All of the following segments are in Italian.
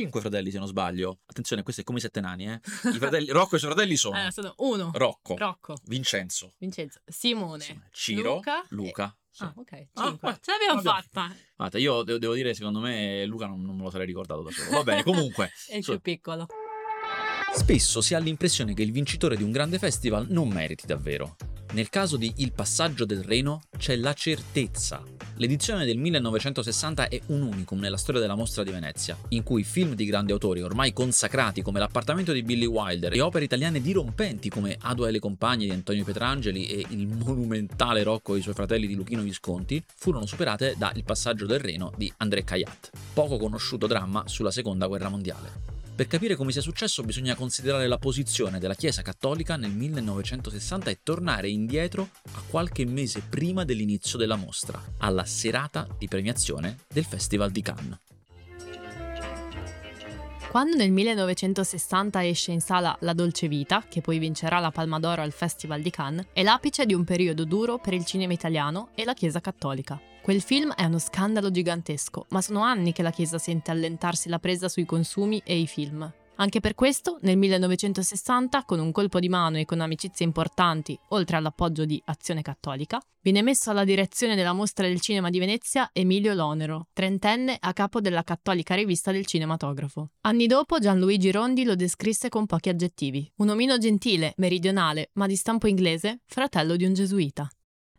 cinque fratelli se non sbaglio. Attenzione, questo è come i sette nani, eh. I fratelli, Rocco e i suoi fratelli sono Eh, sono uno. Rocco, Rocco, Vincenzo, Vincenzo, Simone, Ciro, Luca. Luca. e- Sì. Ah, ok. Ah, Cinque. eh, Ce l'abbiamo vabbè. fatta. Guarda, io devo, devo dire, secondo me Luca non, non me lo sarei ricordato da solo. Va bene, comunque. È il Su- più piccolo. Spesso si ha l'impressione che il vincitore di un grande festival non meriti davvero. Nel caso di Il passaggio del Reno c'è la certezza. L'edizione del 1960 è un unicum nella storia della mostra di Venezia, in cui film di grandi autori ormai consacrati come L'appartamento di Billy Wilder e opere italiane dirompenti come Adua e le compagne di Antonio Petrangeli e il monumentale Rocco e i suoi fratelli di Luchino Visconti furono superate da Il passaggio del Reno di André Cayat, poco conosciuto dramma sulla seconda guerra mondiale. Per capire come sia successo bisogna considerare la posizione della Chiesa cattolica nel 1960 e tornare indietro a qualche mese prima dell'inizio della mostra, alla serata di premiazione del Festival di Cannes. Quando nel 1960 esce in sala La Dolce Vita, che poi vincerà la Palma d'Oro al Festival di Cannes, è l'apice di un periodo duro per il cinema italiano e la Chiesa cattolica. Quel film è uno scandalo gigantesco, ma sono anni che la Chiesa sente allentarsi la presa sui consumi e i film. Anche per questo, nel 1960, con un colpo di mano e con amicizie importanti, oltre all'appoggio di Azione Cattolica, viene messo alla direzione della Mostra del Cinema di Venezia Emilio Lonero, trentenne a capo della cattolica rivista del cinematografo. Anni dopo Gianluigi Rondi lo descrisse con pochi aggettivi. Un omino gentile, meridionale, ma di stampo inglese, fratello di un gesuita.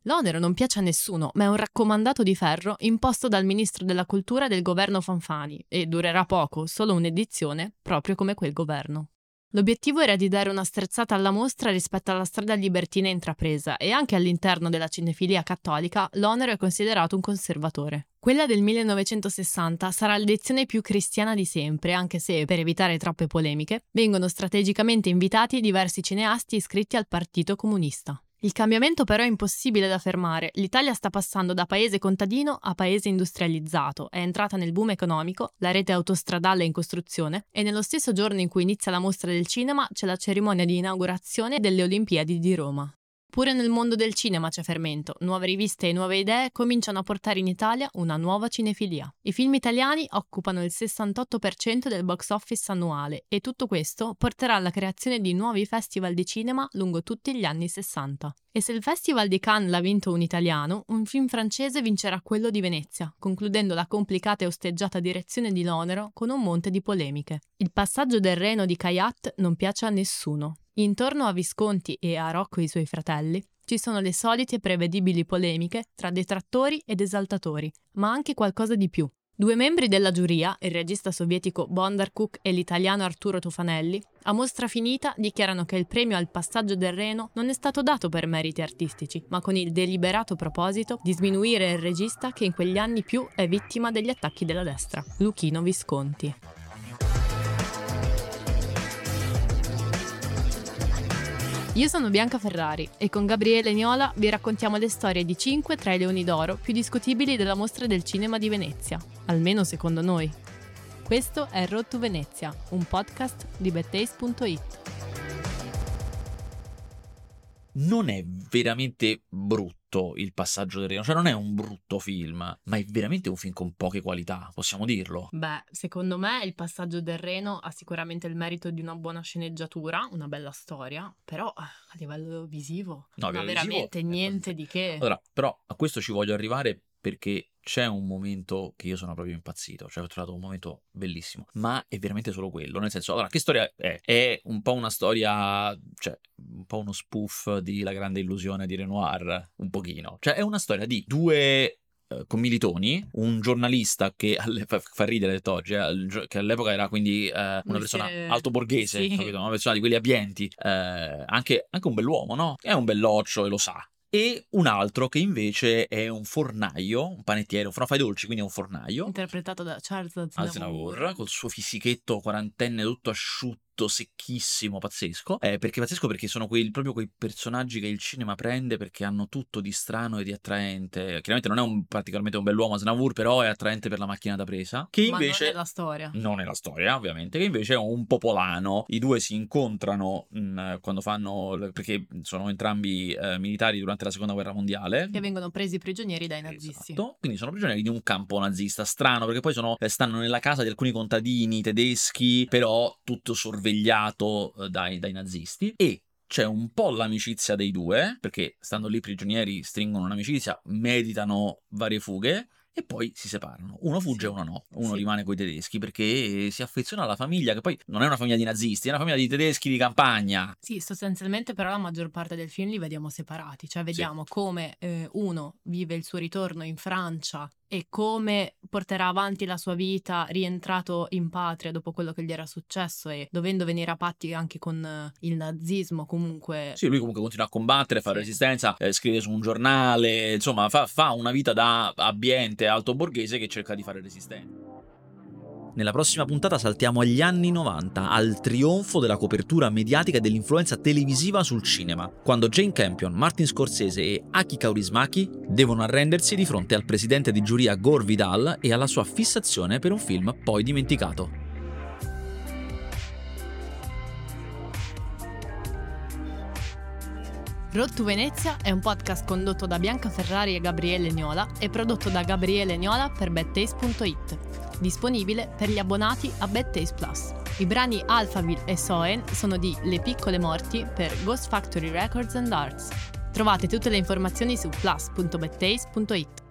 L'onero non piace a nessuno, ma è un raccomandato di ferro imposto dal ministro della cultura del governo Fanfani e durerà poco, solo un'edizione, proprio come quel governo. L'obiettivo era di dare una sterzata alla mostra rispetto alla strada libertina intrapresa e anche all'interno della cinefilia cattolica l'onero è considerato un conservatore. Quella del 1960 sarà l'edizione più cristiana di sempre, anche se, per evitare troppe polemiche, vengono strategicamente invitati diversi cineasti iscritti al Partito Comunista. Il cambiamento però è impossibile da fermare. L'Italia sta passando da paese contadino a paese industrializzato, è entrata nel boom economico, la rete autostradale è in costruzione e nello stesso giorno in cui inizia la mostra del cinema c'è la cerimonia di inaugurazione delle Olimpiadi di Roma. Pure nel mondo del cinema c'è fermento, nuove riviste e nuove idee cominciano a portare in Italia una nuova cinefilia. I film italiani occupano il 68% del box office annuale e tutto questo porterà alla creazione di nuovi festival di cinema lungo tutti gli anni 60. E se il Festival di Cannes l'ha vinto un italiano, un film francese vincerà quello di Venezia, concludendo la complicata e osteggiata direzione di Lonero con un monte di polemiche. Il passaggio del Reno di Cayat non piace a nessuno. Intorno a Visconti e a Rocco e i suoi fratelli ci sono le solite prevedibili polemiche tra detrattori ed esaltatori, ma anche qualcosa di più. Due membri della giuria, il regista sovietico Bondarchuk e l'italiano Arturo Tofanelli, a mostra finita dichiarano che il premio al passaggio del Reno non è stato dato per meriti artistici, ma con il deliberato proposito di sminuire il regista che in quegli anni più è vittima degli attacchi della destra, Luchino Visconti. Io sono Bianca Ferrari e con Gabriele Niola vi raccontiamo le storie di 5 tra i leoni d'oro più discutibili della mostra del cinema di Venezia, almeno secondo noi. Questo è Road to Venezia, un podcast di bettace.it. Non è veramente brutto il passaggio del Reno, cioè non è un brutto film, ma è veramente un film con poche qualità, possiamo dirlo. Beh, secondo me il passaggio del Reno ha sicuramente il merito di una buona sceneggiatura, una bella storia, però a livello visivo No, non ha visivo veramente è niente di che. Allora, però a questo ci voglio arrivare perché c'è un momento che io sono proprio impazzito, cioè ho trovato un momento bellissimo, ma è veramente solo quello, nel senso, allora, che storia è? È un po' una storia, cioè, un po' uno spoof di La grande illusione di Renoir, un pochino, cioè è una storia di due eh, commilitoni, un giornalista che fa, ridere detto oggi, eh, che all'epoca era quindi eh, una Un persona mestiere- alto borghese, sì. capito? una persona di quelli abbienti, eh, anche, anche un bell'uomo, no? È un belloccio e lo sa. E un altro che invece è un fornaio, un panettiere, un fai dolci, quindi è un fornaio. Interpretato da Charles Aznavour, Aznavour. col suo fisichetto quarantenne tutto asciutto tutto secchissimo, pazzesco. Eh, perché pazzesco perché sono quei, proprio quei personaggi che il cinema prende perché hanno tutto di strano e di attraente. Chiaramente non è un, particolarmente un bell'uomo Asnavour, però è attraente per la macchina da presa. Che invece... Ma non è la storia. Non è la storia, ovviamente, che invece è un popolano. I due si incontrano mh, mm, quando fanno... perché sono entrambi eh, militari durante la seconda guerra mondiale. Che vengono presi prigionieri dai nazisti. Esatto, quindi sono prigionieri di un campo nazista. Strano, perché poi sono, eh, stanno nella casa di alcuni contadini tedeschi, però tutto sorvegliato eh, dai, dai nazisti. E c'è un po' l'amicizia dei due, perché stando lì prigionieri stringono un'amicizia, meditano varie fughe e poi si separano. Uno fugge e uno no. Uno sì. rimane con i tedeschi perché si affeziona alla famiglia, che poi non è una famiglia di nazisti, è una famiglia di tedeschi di campagna. Sì, sostanzialmente però la maggior parte del film li vediamo separati, cioè vediamo sì. come eh, uno vive il suo ritorno in Francia e come porterà avanti la sua vita rientrato in patria dopo quello che gli era successo e dovendo venire a patti anche con uh, il nazismo comunque. Sì, lui comunque continua a combattere, fa sì. resistenza, eh, scrive su un giornale, insomma fa, fa una vita da ambiente alto borghese che cerca di fare resistenza. Nella prossima puntata saltiamo agli anni 90, al trionfo della copertura mediatica e dell'influenza televisiva sul cinema, quando Jane Campion, Martin Scorsese e Aki Kaurismaki devono arrendersi di fronte al presidente di giuria Gore Vidal e alla sua fissazione per un film poi dimenticato. Road to Venezia è un podcast condotto da Bianca Ferrari e Gabriele Niola e prodotto da Gabriele Niola per bedtaste.it disponibile per gli abbonati a Bad Taste Plus. I brani Alphaville e Soen sono di Le Piccole Morti per Ghost Factory Records and Arts. Trovate tutte le informazioni su plus.bedtaste.it.